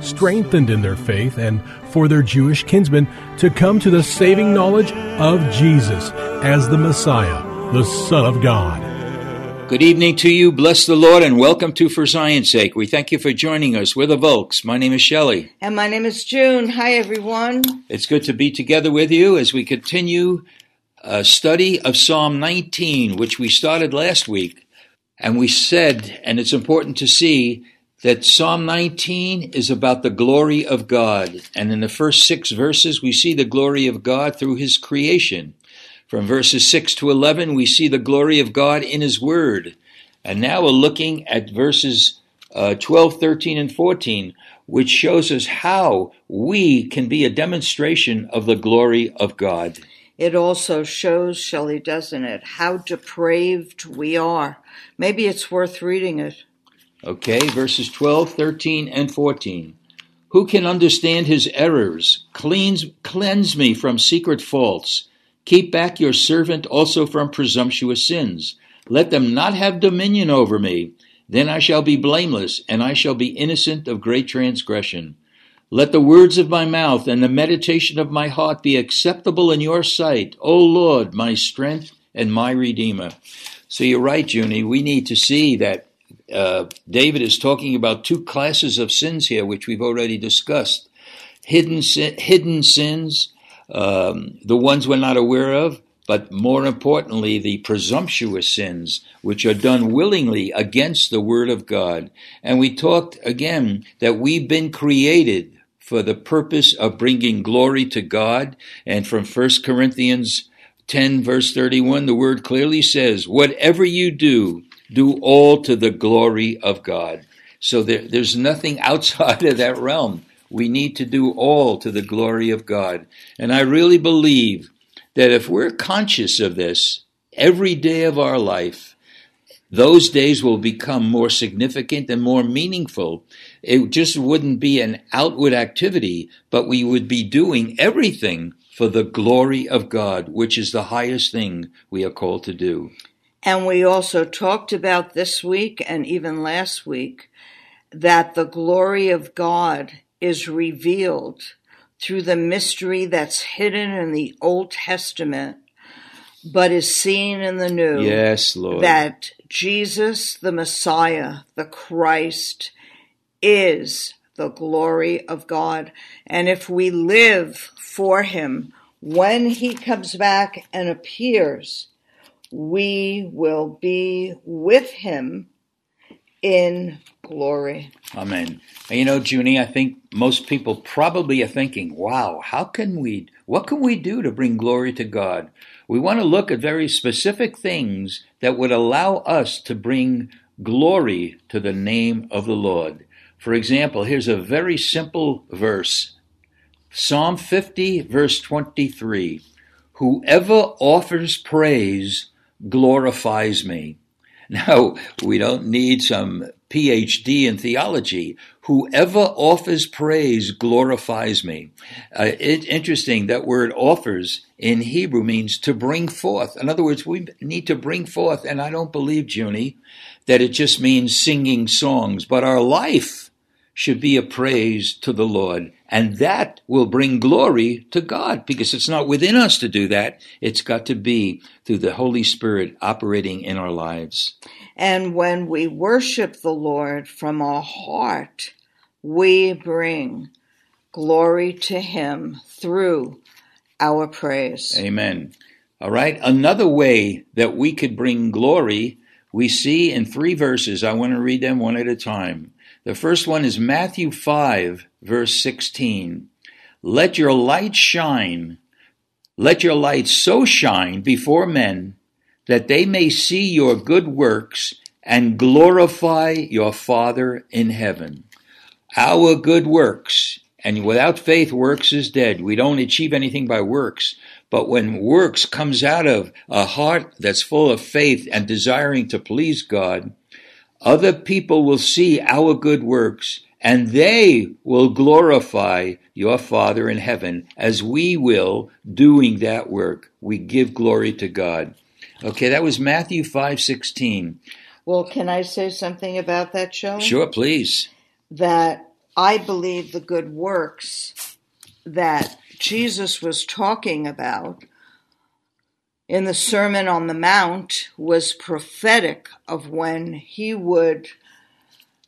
strengthened in their faith and for their Jewish kinsmen to come to the saving knowledge of Jesus as the Messiah, the Son of God. Good evening to you. Bless the Lord and welcome to For Zion's Sake. We thank you for joining us. We're the Volks. My name is Shelley. And my name is June. Hi, everyone. It's good to be together with you as we continue a study of Psalm 19, which we started last week. And we said, and it's important to see that Psalm 19 is about the glory of God. And in the first six verses, we see the glory of God through his creation. From verses 6 to 11, we see the glory of God in his word. And now we're looking at verses uh, 12, 13, and 14, which shows us how we can be a demonstration of the glory of God. It also shows, Shelley, doesn't it, how depraved we are. Maybe it's worth reading it. Okay, verses 12, 13, and 14. Who can understand his errors? Cleanse, cleanse me from secret faults. Keep back your servant also from presumptuous sins. Let them not have dominion over me. Then I shall be blameless, and I shall be innocent of great transgression. Let the words of my mouth and the meditation of my heart be acceptable in your sight, O Lord, my strength and my redeemer. So you're right, Junie. We need to see that uh, David is talking about two classes of sins here, which we've already discussed: hidden sin, hidden sins, um, the ones we're not aware of, but more importantly, the presumptuous sins, which are done willingly against the Word of God. And we talked again that we've been created for the purpose of bringing glory to God. And from 1 Corinthians 10, verse 31, the Word clearly says, Whatever you do, do all to the glory of God. So there, there's nothing outside of that realm. We need to do all to the glory of God. And I really believe that if we're conscious of this every day of our life, those days will become more significant and more meaningful. It just wouldn't be an outward activity, but we would be doing everything for the glory of God, which is the highest thing we are called to do. And we also talked about this week and even last week that the glory of God is revealed through the mystery that's hidden in the Old Testament, but is seen in the New. Yes, Lord. That Jesus, the Messiah, the Christ, is the glory of God. And if we live for Him, when He comes back and appears, we will be with him in glory. Amen. You know, Junie, I think most people probably are thinking, wow, how can we, what can we do to bring glory to God? We want to look at very specific things that would allow us to bring glory to the name of the Lord. For example, here's a very simple verse Psalm 50, verse 23. Whoever offers praise glorifies me. Now, we don't need some PhD in theology. Whoever offers praise glorifies me. Uh, it's interesting that word offers in Hebrew means to bring forth. In other words, we need to bring forth, and I don't believe, Junie, that it just means singing songs, but our life should be a praise to the Lord. And that will bring glory to God because it's not within us to do that. It's got to be through the Holy Spirit operating in our lives. And when we worship the Lord from our heart, we bring glory to him through our praise. Amen. All right. Another way that we could bring glory, we see in three verses. I want to read them one at a time. The first one is Matthew 5, verse 16. Let your light shine. Let your light so shine before men that they may see your good works and glorify your Father in heaven. Our good works, and without faith, works is dead. We don't achieve anything by works. But when works comes out of a heart that's full of faith and desiring to please God, other people will see our good works and they will glorify your Father in heaven as we will doing that work. We give glory to God. Okay, that was Matthew 5:16. Well, can I say something about that, Joe? Sure, please. That I believe the good works that Jesus was talking about in the Sermon on the Mount was prophetic of when he would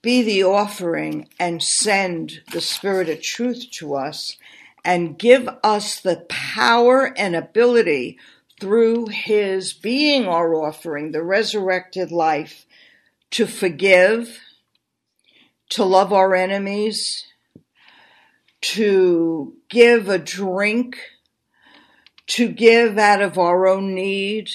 be the offering and send the Spirit of truth to us and give us the power and ability through his being our offering, the resurrected life, to forgive, to love our enemies, to give a drink, to give out of our own need,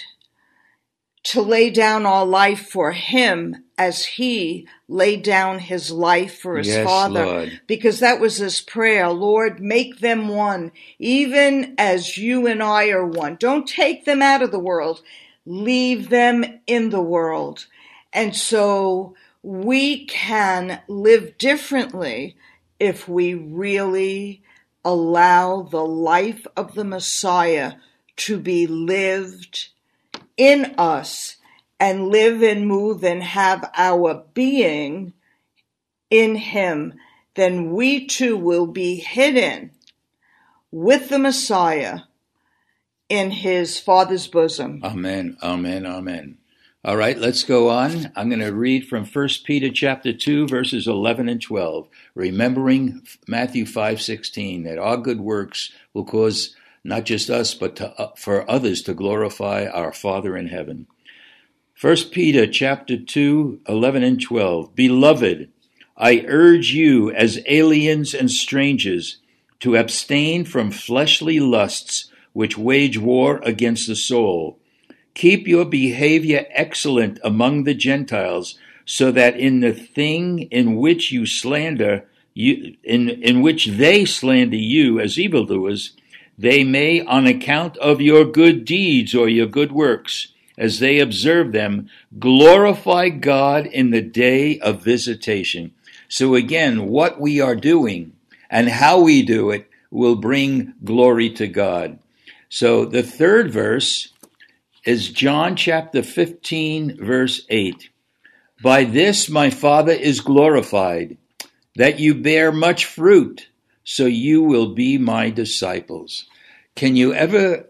to lay down our life for Him as He laid down His life for His Yes, Father. Lord. Because that was His prayer. Lord, make them one, even as you and I are one. Don't take them out of the world. Leave them in the world. And so we can live differently if we really allow the life of the Messiah to be lived in us and live and move and have our being in Him, then we too will be hidden with the Messiah in His Father's bosom. Amen. Amen. Amen. All right, let's go on. I'm going to read from 1 Peter chapter 2 verses 11 and 12, remembering Matthew 5:16 that our good works will cause not just us but to, uh, for others to glorify our Father in heaven. 1 Peter chapter 2, 11 and 12. Beloved, I urge you as aliens and strangers to abstain from fleshly lusts which wage war against the soul. Keep your behavior excellent among the Gentiles, so that in the thing in which you slander, you, in, in which they slander you as evildoers, they may, on account of your good deeds or your good works, as they observe them, glorify God in the day of visitation. So again, what we are doing and how we do it will bring glory to God. So the third verse is John chapter 15, verse 8. By this my Father is glorified, that you bear much fruit, so you will be my disciples. Can you ever,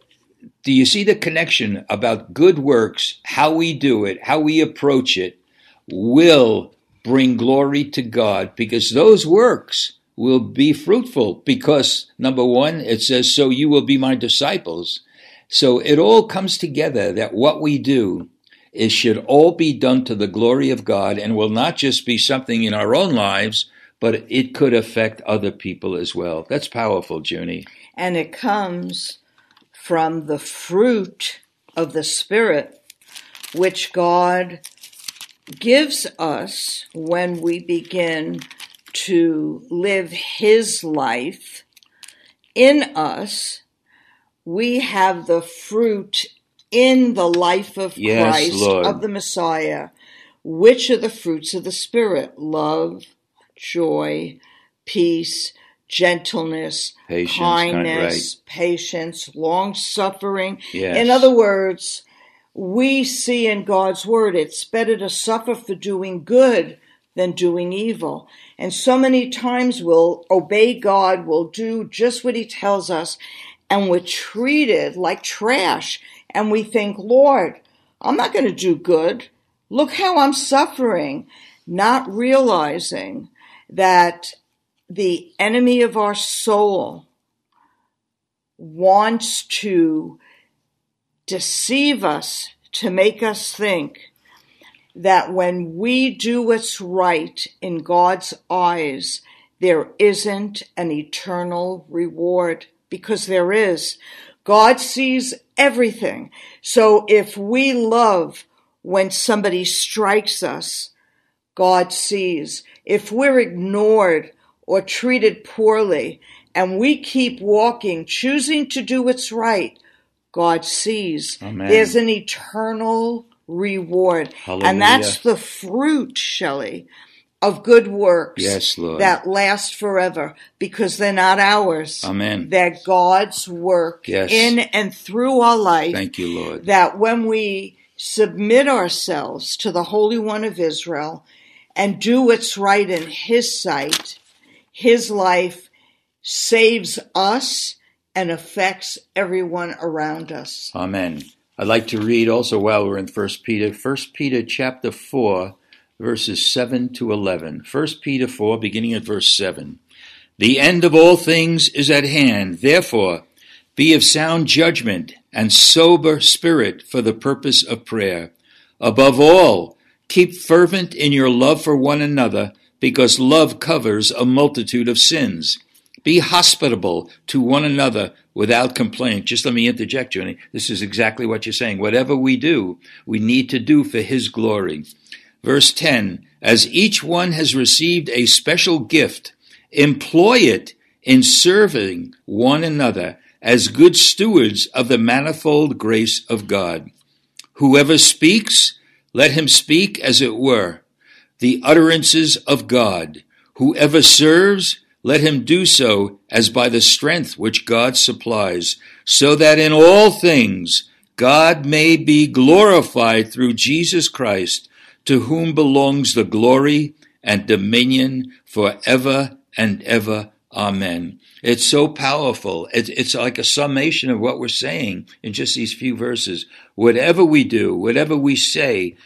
do you see the connection about good works, how we do it, how we approach it, will bring glory to God because those works will be fruitful because number one, it says, so you will be my disciples. So it all comes together that what we do is should all be done to the glory of God and will not just be something in our own lives, but it could affect other people as well. That's powerful, Junie. And it comes from the fruit of the Spirit, which God gives us when we begin to live His life in us. We have the fruit in the life of Yes, Christ, Lord. of the Messiah, which are the fruits of the Spirit love, joy, peace, gentleness, Patience, kind- kindness, patience, long suffering. Yes. In other words, we see in God's word it's better to suffer for doing good than doing evil. And so many times we'll obey God, we'll do just what He tells us, and we're treated like trash. And we think, Lord, I'm not going to do good. Look how I'm suffering. Not realizing that the enemy of our soul wants to deceive us to make us think that when we do what's right in God's eyes, there isn't an eternal reward because there is. God sees everything. So if we love when somebody strikes us, God sees. If we're ignored or treated poorly and we keep walking, choosing to do what's right, God sees. Amen. There's an eternal reward. Hallelujah. And that's the fruit, Shelley, of good works Yes, Lord. that last forever because they're not ours. Amen. They're God's work Yes. in and through our life. Thank you, Lord. That when we submit ourselves to the Holy One of Israel and do what's right in His sight, His life saves us and affects everyone around us. Amen. I'd like to read also while we're in First Peter, First Peter chapter four, verses seven to eleven. First Peter four, beginning at verse seven. The end of all things is at hand. Therefore, be of sound judgment and sober spirit for the purpose of prayer. Above all, keep fervent in your love for one another, because love covers a multitude of sins. Be hospitable to one another without complaint. Just let me interject, Junie. This is exactly what you're saying. Whatever we do, we need to do for His glory. Verse 10 As each one has received a special gift, employ it in serving one another as good stewards of the manifold grace of God. Whoever speaks, let him speak as it were the utterances of God. Whoever serves, let him do so as by the strength which God supplies, so that in all things God may be glorified through Jesus Christ, to whom belongs the glory and dominion forever and ever. Amen. It's so powerful. It's, it's like a summation of what we're saying in just these few verses. Whatever we do, whatever we say,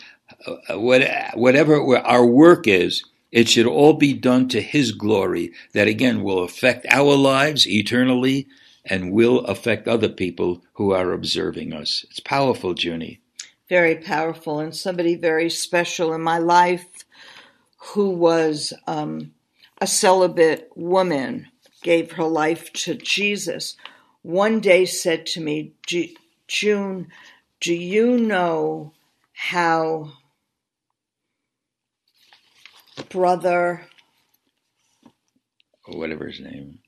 uh, whatever our work is, it should all be done to His glory, that again will affect our lives eternally and will affect other people who are observing us. It's powerful, Junie. Very powerful, and somebody very special in my life who was um, a celibate woman, gave her life to Jesus, one day said to me, June, do you know how brother Or whatever his name.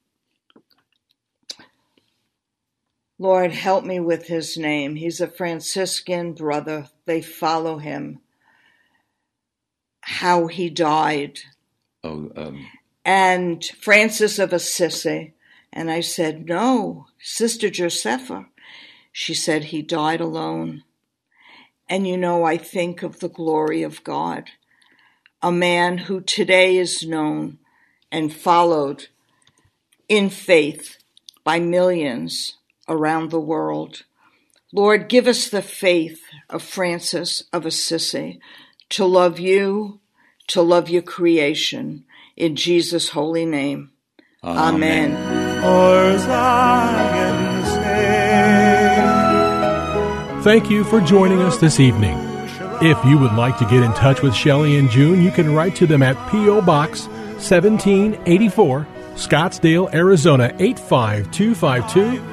Lord, help me with his name. He's a Franciscan brother. They follow him. How he died. Oh, um, And Francis of Assisi. And I said, No, Sister Josepha. She said, He died alone. And you know, I think of the glory of God. A man who today is known and followed in faith by millions around the world. Lord, give us the faith of Francis of Assisi to love you, to love your creation. In Jesus' holy name. Amen. Sake. Thank you for joining us this evening. If you would like to get in touch with Shelley and June, you can write to them at P.O. Box 1784, Scottsdale, Arizona 85252.